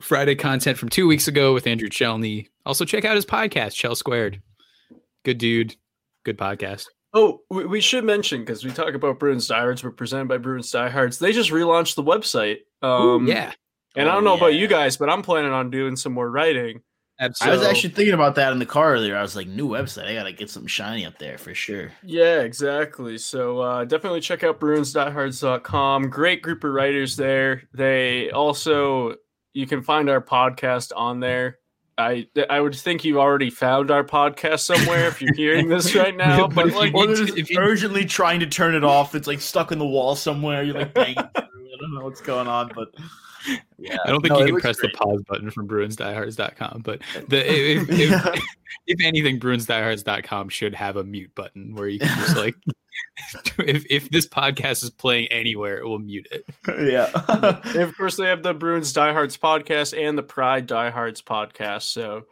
Friday content from two weeks ago with Andrew Chelney. Also, check out his podcast, Chell Squared. Good dude, good podcast. Oh, we, we should mention because we talk about Bruins Diehards. We're presented by Bruins Diehards. They just relaunched the website. Um, yeah, and I Oh, don't know about you guys, but I'm planning on doing some more writing. I was actually thinking about that in the car earlier. I was like, new website. I gotta get something shiny up there for sure. Yeah, exactly. So uh, definitely check out bruins.hards.com. Great group of writers there. They also you can find our podcast on there. I I would think you already found our podcast somewhere if you're hearing this right now. But But if you like, Or need they're if you- urgently trying to turn it off. It's like stuck in the wall somewhere. You're like banging through. I don't know what's going on, but yeah. I don't think No, you can press great. the pause button from BruinsDiehards.com, but the if, if, Yeah. if anything, BruinsDiehards.com should have a mute button where you can just like if if this podcast is playing anywhere, it will mute it. yeah. and of course, they have the Bruins Diehards podcast and the Pride Diehards podcast. So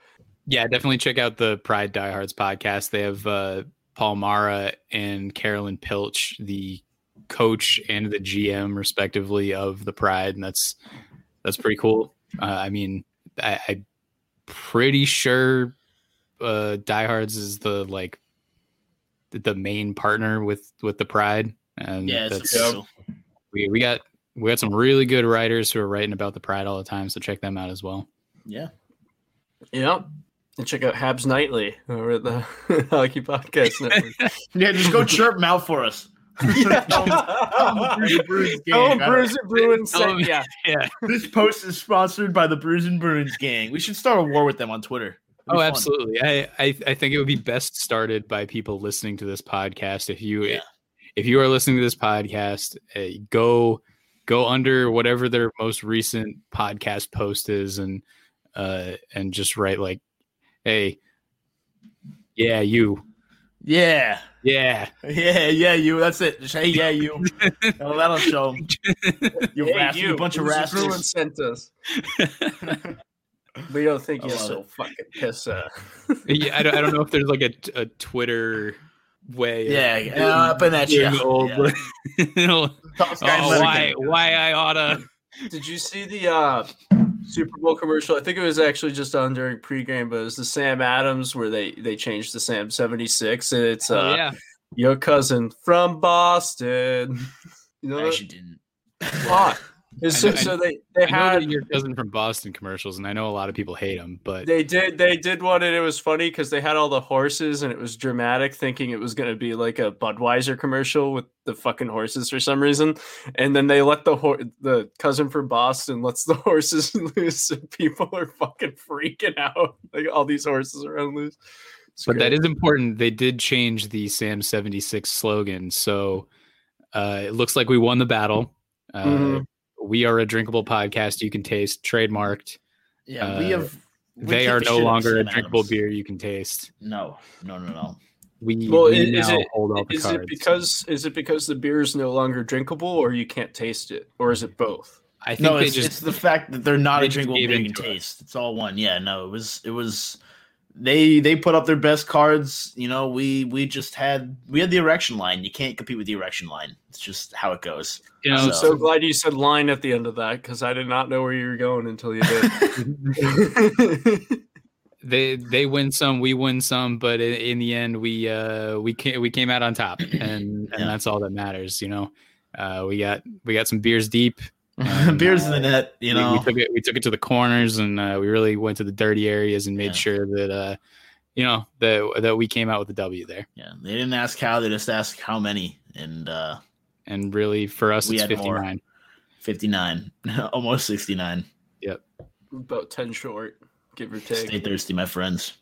Yeah, definitely check out the Pride Diehards podcast. They have uh, Paul Mara and Karilyn Pilch, the coach and the GM, respectively, of the Pride, and that's that's pretty cool. Uh, I mean, I, I'm pretty sure uh, Diehards is the like the main partner with with the Pride, and yeah, that's official. we we got we got some really good writers who are writing about the Pride all the time, so check them out as well. Yeah. yeah, and check out Habs Nightly over at the Hockey Podcast Network. Yeah, just go chirp them out for us. Oh, Bruins gang. Bruins and Bruins. Tell 'em- yeah. Yeah. This post is sponsored by the Brews and Bruins gang. We should start a war with them on Twitter. Oh, fun. absolutely. I, I I think it would be best started by people listening to this podcast. If you Yeah. if you are listening to this podcast, uh, go go under whatever their most recent podcast post is, and uh and just write like, "Hey, yeah, you, Yeah. yeah, Yeah, yeah, you. That's it. Just hey, yeah, you. Oh, that'll show 'em. You, Hey, rascal, you bunch of Bruins and rascals. Sent us. We don't think I you're so it. fucking piss. Uh, yeah." I don't, I don't know if there's like a, a Twitter way. of Yeah, yeah, up in that doing shit. the old- Yeah. you know, Tallest guy in oh, why why I oughta. Did you see the uh, Super Bowl commercial? I think it was actually just on during pregame, but it was the Sam Adams where they they changed the Sam seventy six, and it's uh, Oh, yeah. your cousin from Boston. You know I actually didn't. Why? So, know- so they they I had your cousin from Boston commercials, and I know a lot of people hate them, but They did. They did one, and it was funny because they had all the horses, and it was dramatic, thinking it was going to be like a Budweiser commercial with the fucking horses for some reason. And then they let the hor- the cousin from Boston lets the horses loose, and people are fucking freaking out. Like all these horses are on loose. It's but that great. is important. They did change the Sam seventy six slogan, so uh, it looks like we won the battle. Uh, Mhm. We are a drinkable podcast you can taste, trademarked. Yeah, we Uh, have. we they are the no shit out of longer a drinkable Adams. beer you can taste. No, no, no, no. We, Well, we is now it- hold all the Is cards. it because is it because the beer is no longer drinkable, or you can't taste it, or is it both? I think No, they it's, just it's the fact that they're not a drinkable beer you can into it. taste. It's all one. Yeah, no, it was it was they they put up their best cards. You know, we we just had we had the erection line. You can't compete with the erection line. It's just how it goes. you know I'm So- so glad you said line at the end of that because I did not know where you were going until you did. they they win some, we win some, but in, in the end, we uh we came we came out on top, and and Yeah. that's all that matters. You know, uh, we got we got some beers deep. And, Beers in uh, the net. You we- know, we, took it we took it to the corners, and uh, we really went to the dirty areas and made Yeah. sure that uh you know that that we came out with the W there. yeah. They didn't ask how. They just asked how many. And uh And really, for us, We it's had fifty more. nine. fifty nine, almost sixty nine. Yep, About ten short, give or take. Stay thirsty, my friends.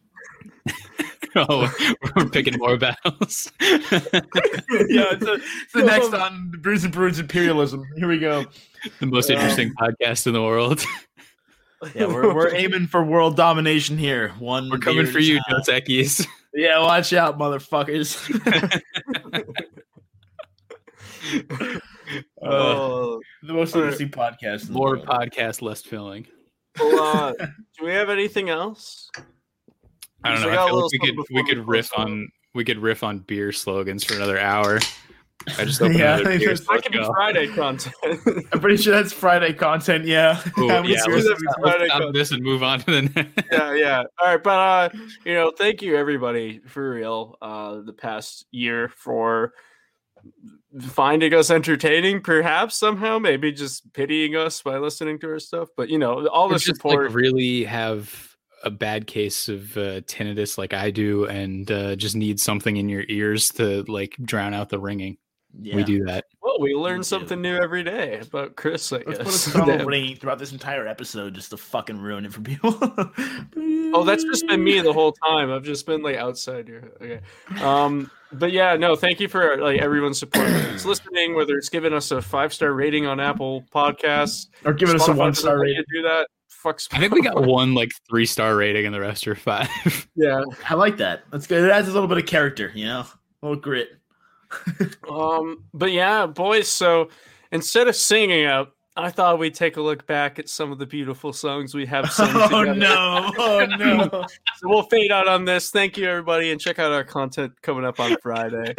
oh, we're picking more battles. yeah, it's, a, it's the next on the Brews and Bruins imperialism. Here we go. the most interesting podcast in the world. Yeah, we're, we're aiming for world domination here. One, We're coming for you, time. Dos Equis. Yeah, watch out, motherfuckers. uh, Oh, the most interesting podcast. In the More world. podcast, less filling. well, uh, do we have anything else? I don't know. I I feel like we could we could riff close on we could riff on beer slogans for another hour. I just opened Yeah, another beer. that's- so That could be let's go. Friday content. I'm pretty sure that's Friday content. Yeah. Ooh, How yeah, let's, have we- let's Friday stop content. this and move on to the next. yeah, yeah. All right, but uh, you know, thank you everybody for real. Uh, the past year for finding us entertaining, perhaps somehow, maybe just pitying us by listening to our stuff. But you know, all the support. like really have a bad case of uh, tinnitus like I do, and uh, just need something in your ears to like drown out the ringing. Yeah. We do that. well, we learn too. something new every day about Chris. I Let's put a guess. song Damn. of throughout this entire episode just to fucking ruin it for people. Oh, that's just been me the whole time. I've just been like outside here. Okay. Um, but yeah, no, thank you for like everyone's support. It's listening, whether it's giving us a five star rating on Apple Podcasts, or giving us a one star let you rating. Do that. Fuck. I think we got one like three star rating, and the rest are five. Yeah. I like that. That's good. It adds a little bit of character, you know, a little grit. Um. But yeah, boys. So instead of singing out, I thought we'd take a look back at some of the beautiful songs we have sung Oh together. no! Oh no! So we'll fade out on this. Thank you, everybody, and check out our content coming up on Friday.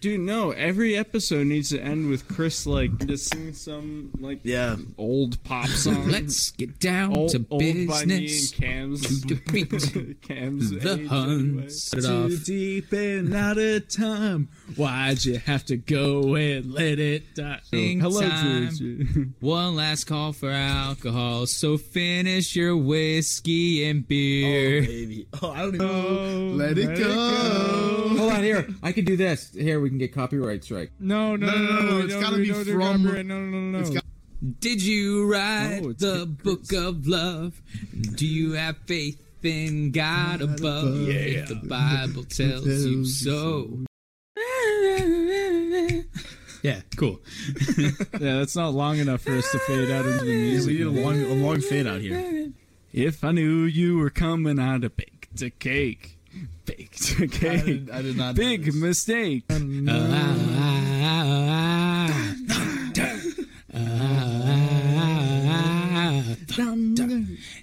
Dude, no. Every episode needs to end with Chris like just sing some like Yeah. old pop song. Let's get down old, to old by me and business. Cam's To defeat Cam's the age Huns. anyway. Set it Too off. deep and out of time. Why'd you have to go and let it die? Sing hello, time. One last call for alcohol, so finish your whiskey and beer. Oh baby. Oh, I don't even Oh, Let it go. Hold on here. I can do this. Here we can get copyright strike. No, no, No, no, no, no, it's don't gotta do- be don't from- copyright. No, no, no, it's no. got- Did you write Oh, the good, book of love? Do you have faith in God above? If the Bible tells you so. Yeah, cool. Yeah, that's not long enough for us to fade out into the music. we need a long, a long fade out here. If I knew you were coming out of baked a cake, baked a I cake, did, I did not. big this. mistake.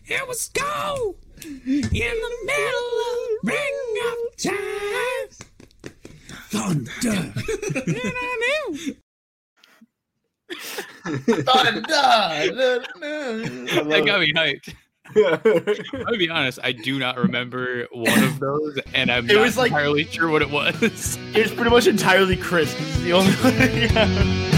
It was go in the middle of ring of time. Thunder. and I knew. that got me hyped. I'll be honest, I do not remember one of those, and I'm It not was like- entirely sure what it was. It was pretty much entirely Chris. 'cause it's the only one. yeah.